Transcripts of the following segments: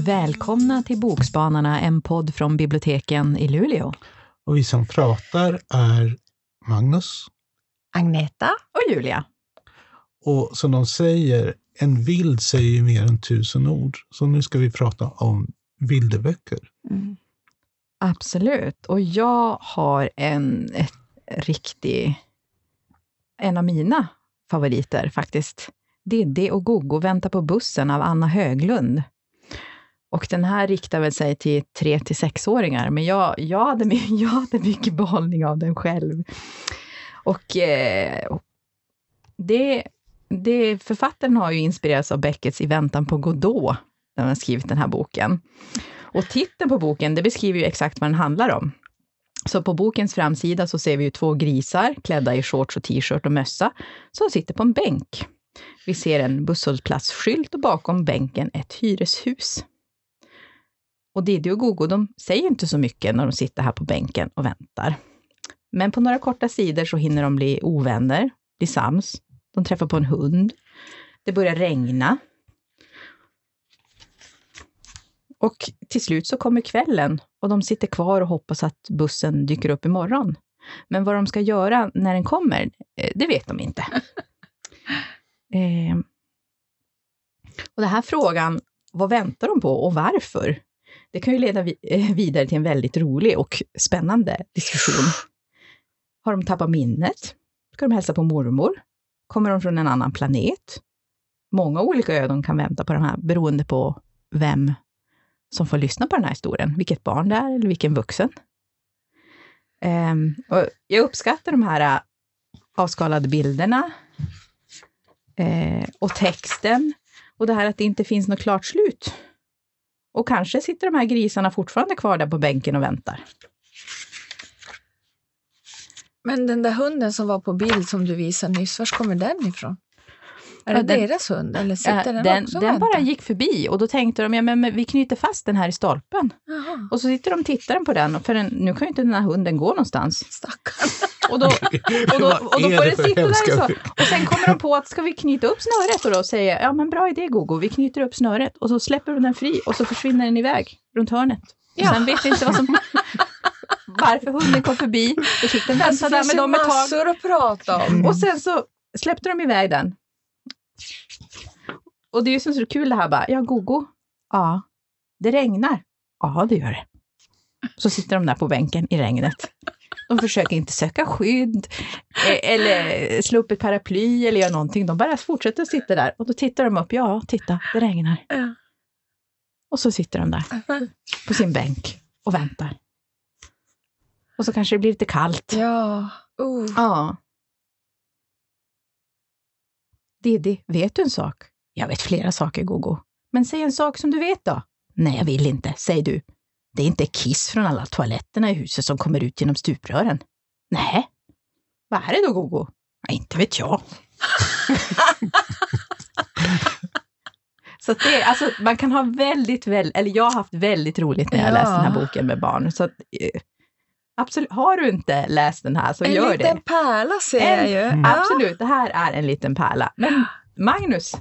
Välkomna till Bokspanarna, en podd från biblioteken i Luleå. Och vi som pratar är Magnus. Agneta. Och Julia. Och som de säger, en vild säger ju mer än tusen ord. Så nu ska vi prata om bilderböcker. Mm. Absolut. Och jag har en ett, riktig, en av mina favoriter faktiskt. Diddy och Gogo väntar på bussen av Anna Höglund. Och den här riktar väl sig till 3 till 6-åringar, men jag, jag, hade, jag hade mycket behållning av den själv. Och eh, det, det, författaren har ju inspirerats av Beckets I väntan på Godot, när han har skrivit den här boken. Och titeln på boken, det beskriver ju exakt vad den handlar om. Så på bokens framsida så ser vi ju två grisar klädda i shorts och t-shirt och mössa, som sitter på en bänk. Vi ser en busshållplatsskylt och bakom bänken ett hyreshus. Och Diddy och Gogo, de säger inte så mycket när de sitter här på bänken och väntar. Men på några korta sidor så hinner de bli ovänner, bli sams. De träffar på en hund. Det börjar regna. Och till slut så kommer kvällen och de sitter kvar och hoppas att bussen dyker upp imorgon. Men vad de ska göra när den kommer, eh, det vet de inte. eh, och den här frågan, vad väntar de på och varför? Det kan ju leda eh, vidare till en väldigt rolig och spännande diskussion. Har de tappat minnet? Ska de hälsa på mormor? Kommer de från en annan planet? Många olika öden kan vänta på de här, beroende på vem som får lyssna på den här historien. Vilket barn det är eller vilken vuxen. Um, och jag uppskattar de här äh, avskalade bilderna uh, och texten och det här att det inte finns något klart slut. Och kanske sitter de här grisarna fortfarande kvar där på bänken och väntar. Men den där hunden som var på bild som du visade nyss, var kommer den ifrån? Är det den, deras hund eller sitter den, den också Den bara gick förbi och då tänkte de, ja men vi knyter fast den här i stolpen. Jaha. Och så sitter de och tittar på den, för den, nu kan ju inte den här hunden gå någonstans. Stackarn. Och då, och då, och då får den sitta där så. Och sen kommer de på att ska vi knyta upp snöret och då säger ja men bra idé Gogo, vi knyter upp snöret och så släpper de den fri och så försvinner den iväg runt hörnet. Och ja. sen vet vi inte vad som varför hunden kom förbi. Då fick den vänta där med dem ett tag. Det finns massor att prata om. Och sen så släppte de iväg den. Och det är ju så kul det här bara, ja Gogo, ja, det regnar. Ja, det gör det. Så sitter de där på bänken i regnet. De försöker inte söka skydd eh, eller slå upp ett paraply eller göra någonting. De bara fortsätter att sitta där och då tittar de upp. Ja, titta, det regnar. Och så sitter de där på sin bänk och väntar. Och så kanske det blir lite kallt. Ja. Uh. Ja. Diddy, vet du en sak? Jag vet flera saker, Gogo. Men säg en sak som du vet då. Nej, jag vill inte, säg du. Det är inte kiss från alla toaletterna i huset som kommer ut genom stuprören. Nej. Vad är det då, Gogo? Ja, inte vet jag. så det, alltså, man kan ha väldigt, väldigt, eller jag har haft väldigt roligt när jag ja. läst den här boken med barn. Så att, eh, Absolut. Har du inte läst den här så en gör det. En liten pärla ser en, jag ju. Mm. Absolut, det här är en liten pärla. Men Magnus,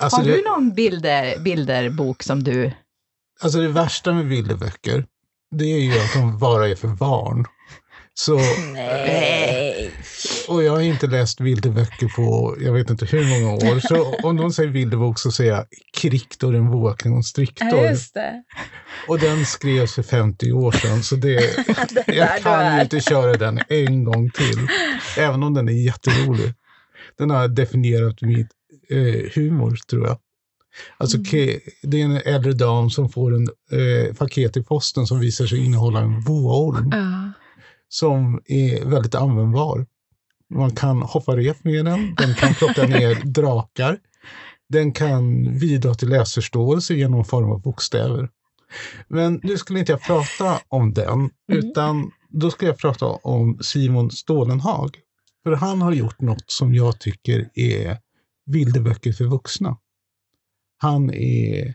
alltså har det, du någon bilder, bilderbok som du... Alltså det värsta med bilderböcker, det är ju att de bara är för barn. Så, Nej. Och jag har inte läst bilderböcker på jag vet inte hur många år. Så om någon säger bilderbok så säger jag Kriktor, en våken och striktor. Ja, just det. Och den skrevs för 50 år sedan så det, det jag kan ju inte köra den en gång till. Även om den är jätterolig. Den har definierat mitt eh, humor tror jag. Alltså mm. det är en äldre dam som får en eh, paket i posten som visar sig innehålla en boaorm. Uh som är väldigt användbar. Man kan hoppa rep med den, den kan plocka ner drakar, den kan bidra till läsförståelse genom form av bokstäver. Men nu skulle inte jag prata om den, mm. utan då ska jag prata om Simon Stålenhag. För han har gjort något som jag tycker är bilderböcker för vuxna. Han är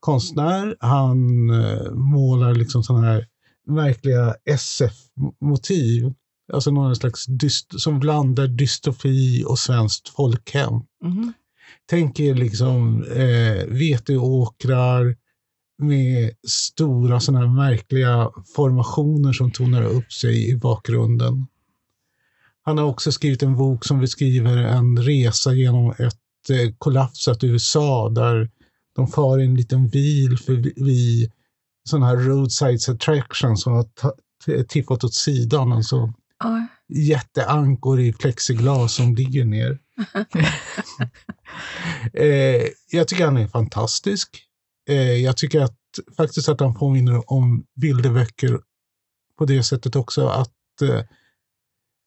konstnär, han eh, målar liksom sådana här märkliga SF-motiv. Alltså någon slags dyst, som blandar dystofi och svenskt folkhem. Mhm. Tänk er liksom eh, veteåkrar med stora sådana här märkliga formationer som tonar upp sig i bakgrunden. Han har också skrivit en bok som beskriver en resa genom ett eh, kollapsat USA där de far i en liten bil förbi sådana här roadside attractions som har tippat åt sidan. Alltså Oj. jätteankor i plexiglas som ligger ner. eh, jag tycker han är fantastisk. Eh, jag tycker att faktiskt att han påminner om bilderböcker på det sättet också att eh,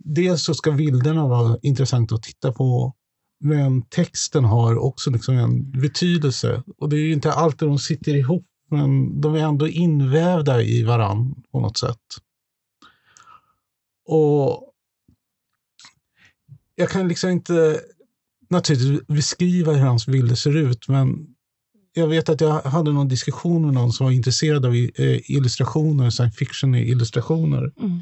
dels så ska bilderna vara intressanta att titta på men texten har också liksom en betydelse. Och det är ju inte alltid de sitter ihop men de är ändå invävda i varann på något sätt. Och jag kan liksom inte naturligtvis beskriva hur hans bilder ser ut, men jag vet att jag hade någon diskussion med någon som var intresserad av eh, illustrationer, science fiction-illustrationer. Mm.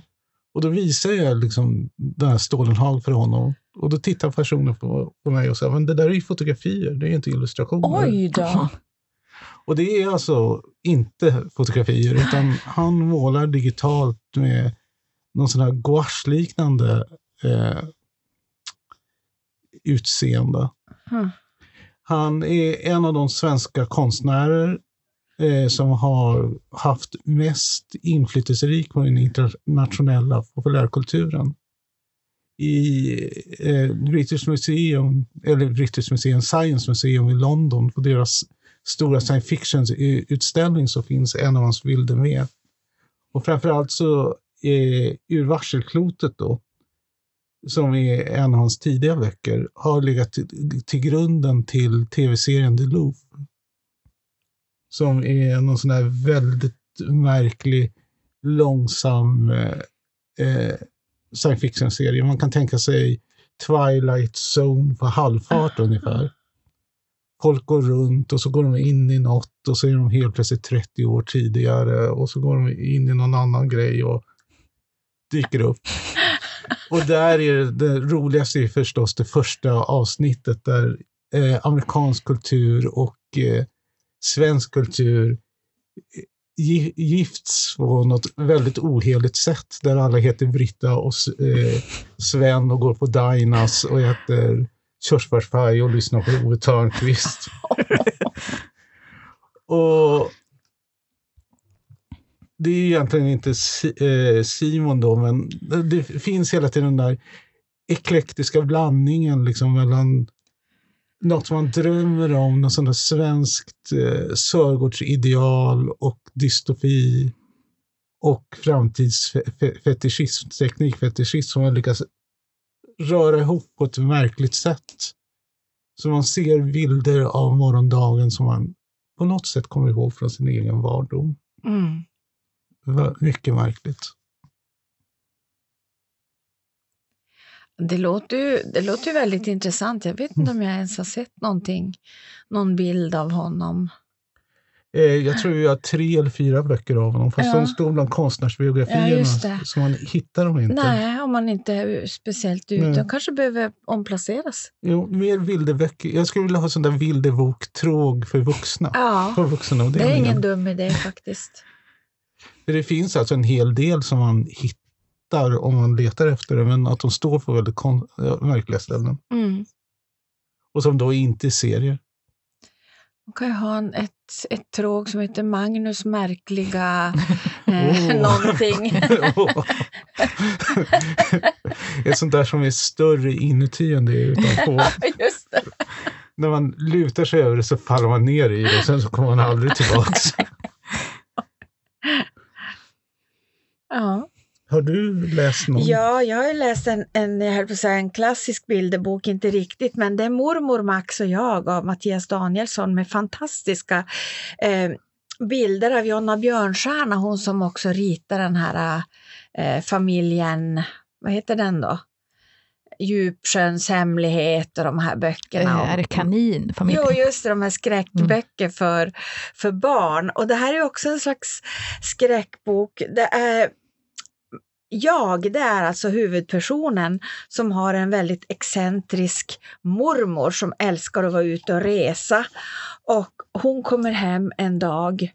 Och då visade jag liksom den här Stålenhag för honom. Och då tittade personen på, på mig och sa, men det där är ju fotografier, det är inte illustrationer. Oj då! Och det är alltså inte fotografier, utan han målar digitalt med någon sån här gouache-liknande eh, utseende. Mm. Han är en av de svenska konstnärer eh, som har haft mest inflytelserik på den internationella populärkulturen. I eh, British Museum, eller British Museum Science Museum i London, på deras stora science fiction-utställning så finns en av hans bilder med. Och framförallt så eh, ur varselklotet då, som är en av hans tidiga böcker, har legat till, till grunden till tv-serien The Loof. Som är någon sån här väldigt märklig, långsam eh, eh, science fiction-serie. Man kan tänka sig Twilight Zone på halvfart ungefär. Folk går runt och så går de in i något och så är de helt plötsligt 30 år tidigare och så går de in i någon annan grej och dyker upp. Och där är det, det roligaste är förstås det första avsnittet där eh, amerikansk kultur och eh, svensk kultur gi- gifts på något väldigt oheligt sätt. Där alla heter Britta och eh, Sven och går på Dinas och äter körsbärspaj och lyssnar på Ove Thörnqvist. och det är egentligen inte eh, Simon då, men det- det finns hela tiden den där eklektiska blandningen liksom mellan något som man drömmer om, något sånt där svenskt eh, Sörgårdsideal och dystopi och framtidsfetischism, teknikfetischism som man lyckas röra ihop på ett märkligt sätt. Så man ser bilder av morgondagen som man på något sätt kommer ihåg från sin egen vardom. Mm. Mycket märkligt. Det låter, ju, det låter ju väldigt intressant. Jag vet inte om jag ens har sett någonting, någon bild av honom. Eh, jag tror jag har tre eller fyra böcker av honom, fast Ja. de står bland konstnärsbiografierna, Ja, det. så man hittar dem inte. Nej, om man inte är speciellt ute. De kanske behöver omplaceras. Jo, mer bilderböcker. Jag skulle vilja ha sån där bilderboktråg för vuxna. Ja, För det vuxenavdelningen. är ingen dum idé faktiskt. Det finns alltså en hel del som man hittar om man letar efter det, men att de står på väldigt märkliga ställen. Mm. Och som då inte är serier. Man kan ju ha en, ett, ett tråg som heter Magnus märkliga eh, Åh. någonting. Ett sånt där som är större inuti än det är utanpå. Just det. När man lutar sig över det så faller man ner i det och sen så kommer man aldrig tillbaks. Ja. Har du läst någon? ja, jag har ju läst en, en, jag höll på att säga en klassisk bilderbok, inte riktigt, men det är Mormor Max och jag av Mattias Danielsson med fantastiska eh, bilder av Jonna Björnstjärna, hon som också ritar den här eh, familjen, vad heter den då? Djupsjöns hemlighet och de här böckerna. Är det kanin? Familj? Jo, just det, de här skräckböcker mm. för, för barn. Och det här är också en slags skräckbok. Det är jag, det är alltså huvudpersonen som har en väldigt excentrisk mormor som älskar att vara ute och resa. Och hon kommer hem en dag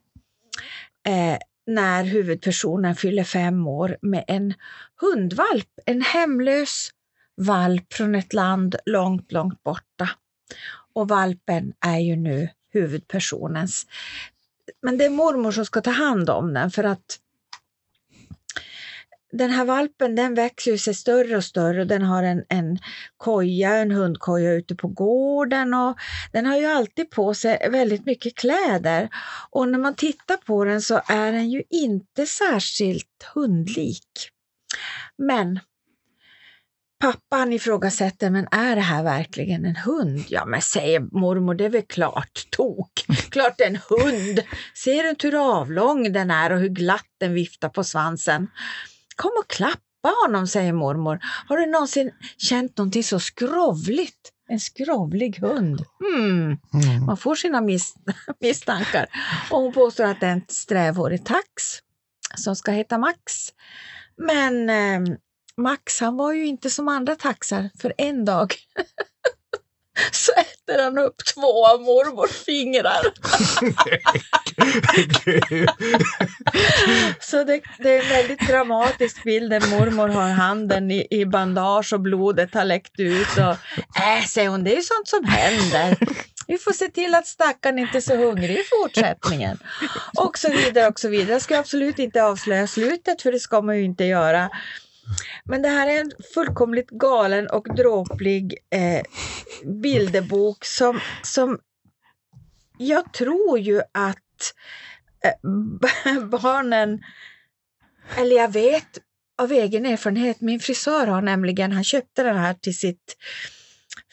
eh, när huvudpersonen fyller fem år med en hundvalp, en hemlös valp från ett land långt, långt borta. Och valpen är ju nu huvudpersonens. Men det är mormor som ska ta hand om den för att den här valpen den växer sig större och större och den har en, en koja, en hundkoja ute på gården och den har ju alltid på sig väldigt mycket kläder. Och när man tittar på den så är den ju inte särskilt hundlik. Men Pappan ifrågasätter, men är det här verkligen en hund? Ja, men säger mormor, det är väl klart tok. Klart en hund. Ser du inte hur avlång den är och hur glatt den viftar på svansen? Kom och klappa honom, säger mormor. Har du någonsin känt någonting så skrovligt? En skrovlig hund. Mm. Mm. Man får sina mis misstankar. Och hon påstår att det är en strävhårig tax som ska heta Max. Men eh, Max han var ju inte som andra taxar för en dag så äter han upp två av mormors fingrar. så det, det, är en väldigt dramatisk bild där mormor har handen i, i bandage och blodet har läckt ut. Och, äh, säger hon, det är ju sånt som händer. Vi får se till att stackaren inte är så hungrig i fortsättningen. Och så vidare och så vidare. Jag ska absolut inte avslöja slutet för det ska man ju inte göra. Men det här är en fullkomligt galen och dråplig eh, bilderbok som, som jag tror ju att Eh, barnen, eller jag vet av egen erfarenhet, min frisör har nämligen, han köpte den här till sitt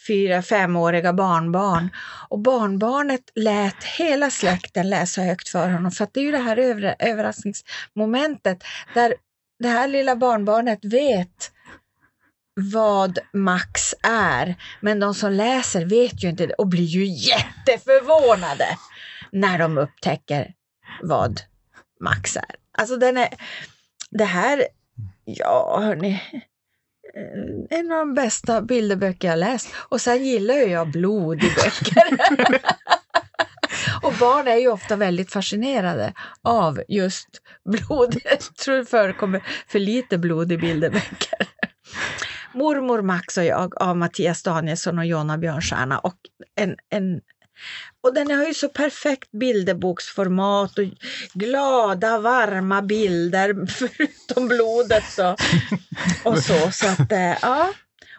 fyra, femåriga barnbarn. Och barnbarnet lät hela släkten läsa högt för honom, för att det är ju det här överraskningsmomentet där det här lilla barnbarnet vet vad Max är, men de som läser vet ju inte det och blir ju jätteförvånade när de upptäcker vad Max är. Alltså den är, det här, ja hörni, eh, en av de bästa bilderböcker jag läst. Och sen gillar ju jag blod i böcker. Och barn är ju ofta väldigt fascinerade av just blod. Jag tror det förekommer för lite blod i bilderböcker. Mormor Max och jag av Mattias Danielsson och Jonna Björnstjärna. Och, en, en, och den har ju så perfekt bilderboksformat och glada, varma bilder förutom blodet och, och så. så att, eh, ja.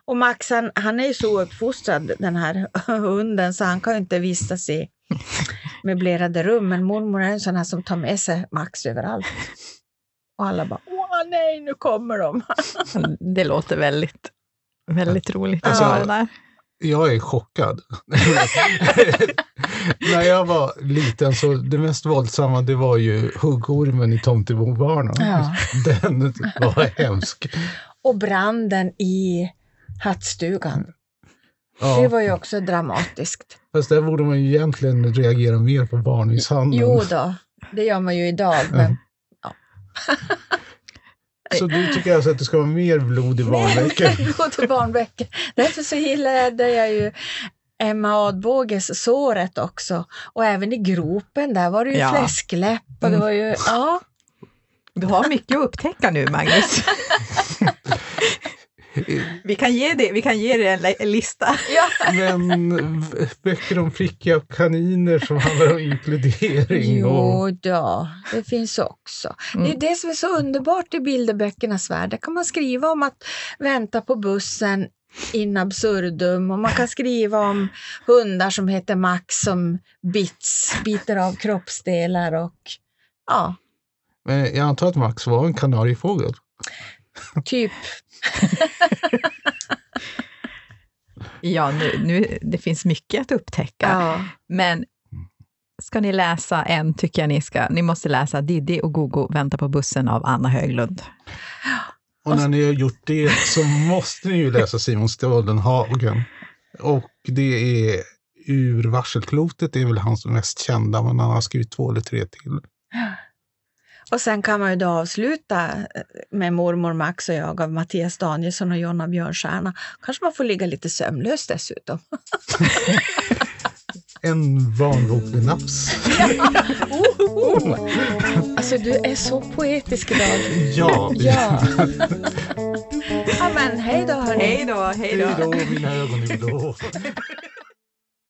Och Max han, han är ju så uppfostrad, den här hunden, så han kan ju inte vistas i möblerade rum. Men mormor är en sån här som tar med sig Max överallt. Och alla bara, åh nej, nu kommer de. det låter väldigt, väldigt roligt alltså, att där. Jag är chockad. När jag var liten så det mest våldsamma det var ju huggormen i Tomtebobarnen. Ja. Den var hemsk. Och branden i hattstugan. Ja. Det var ju också dramatiskt. Fast där borde man ju egentligen reagera mer på barnmisshandeln. Jo då, det gör man ju idag. Men, ja. Så du tycker alltså att det ska vara mer blod i barnböcker? Mer blod i barnböcker. Därför så gillade jag ju Emma Adbåges Såret också. Och även i gropen, där var det ju ja. fläskläpp. Och det var ju, ja. Du har mycket att upptäcka nu, Magnus. Vi kan ge det, vi kan ge det en lista. Ja. Men böcker om prickiga kaniner som handlar om inkludering? Jo och... då, det finns också. Mm. Det är det som är så underbart i bilderböckernas värld. Där kan man skriva om att vänta på bussen in absurdum och man kan skriva om hundar som heter Max som bits, biter av kroppsdelar och ja. Men jag antar att Max var en kanariefågel? Typ. ja, nu, nu, det finns mycket att upptäcka. Ja. Men ska ni läsa en, tycker jag ni ska. Ni måste läsa Diddy och Gogo väntar på bussen av Anna Höglund. Och när ni har gjort det så måste ni ju läsa Simon Stålenhagen. Och det är ur Varselklotet, det är väl hans mest kända, men han har skrivit två eller tre till. Och sen kan man ju då avsluta med Mormor Max och jag av Mattias Danielsson och Jonna Björnstjärna. Kanske man får ligga lite sömnlös dessutom. en vanvoklig naps. oh, oh. Alltså du är så poetisk idag. Ja. ja. ja men hej då hörni. Hej då, hej då. Hej då, mina ögon.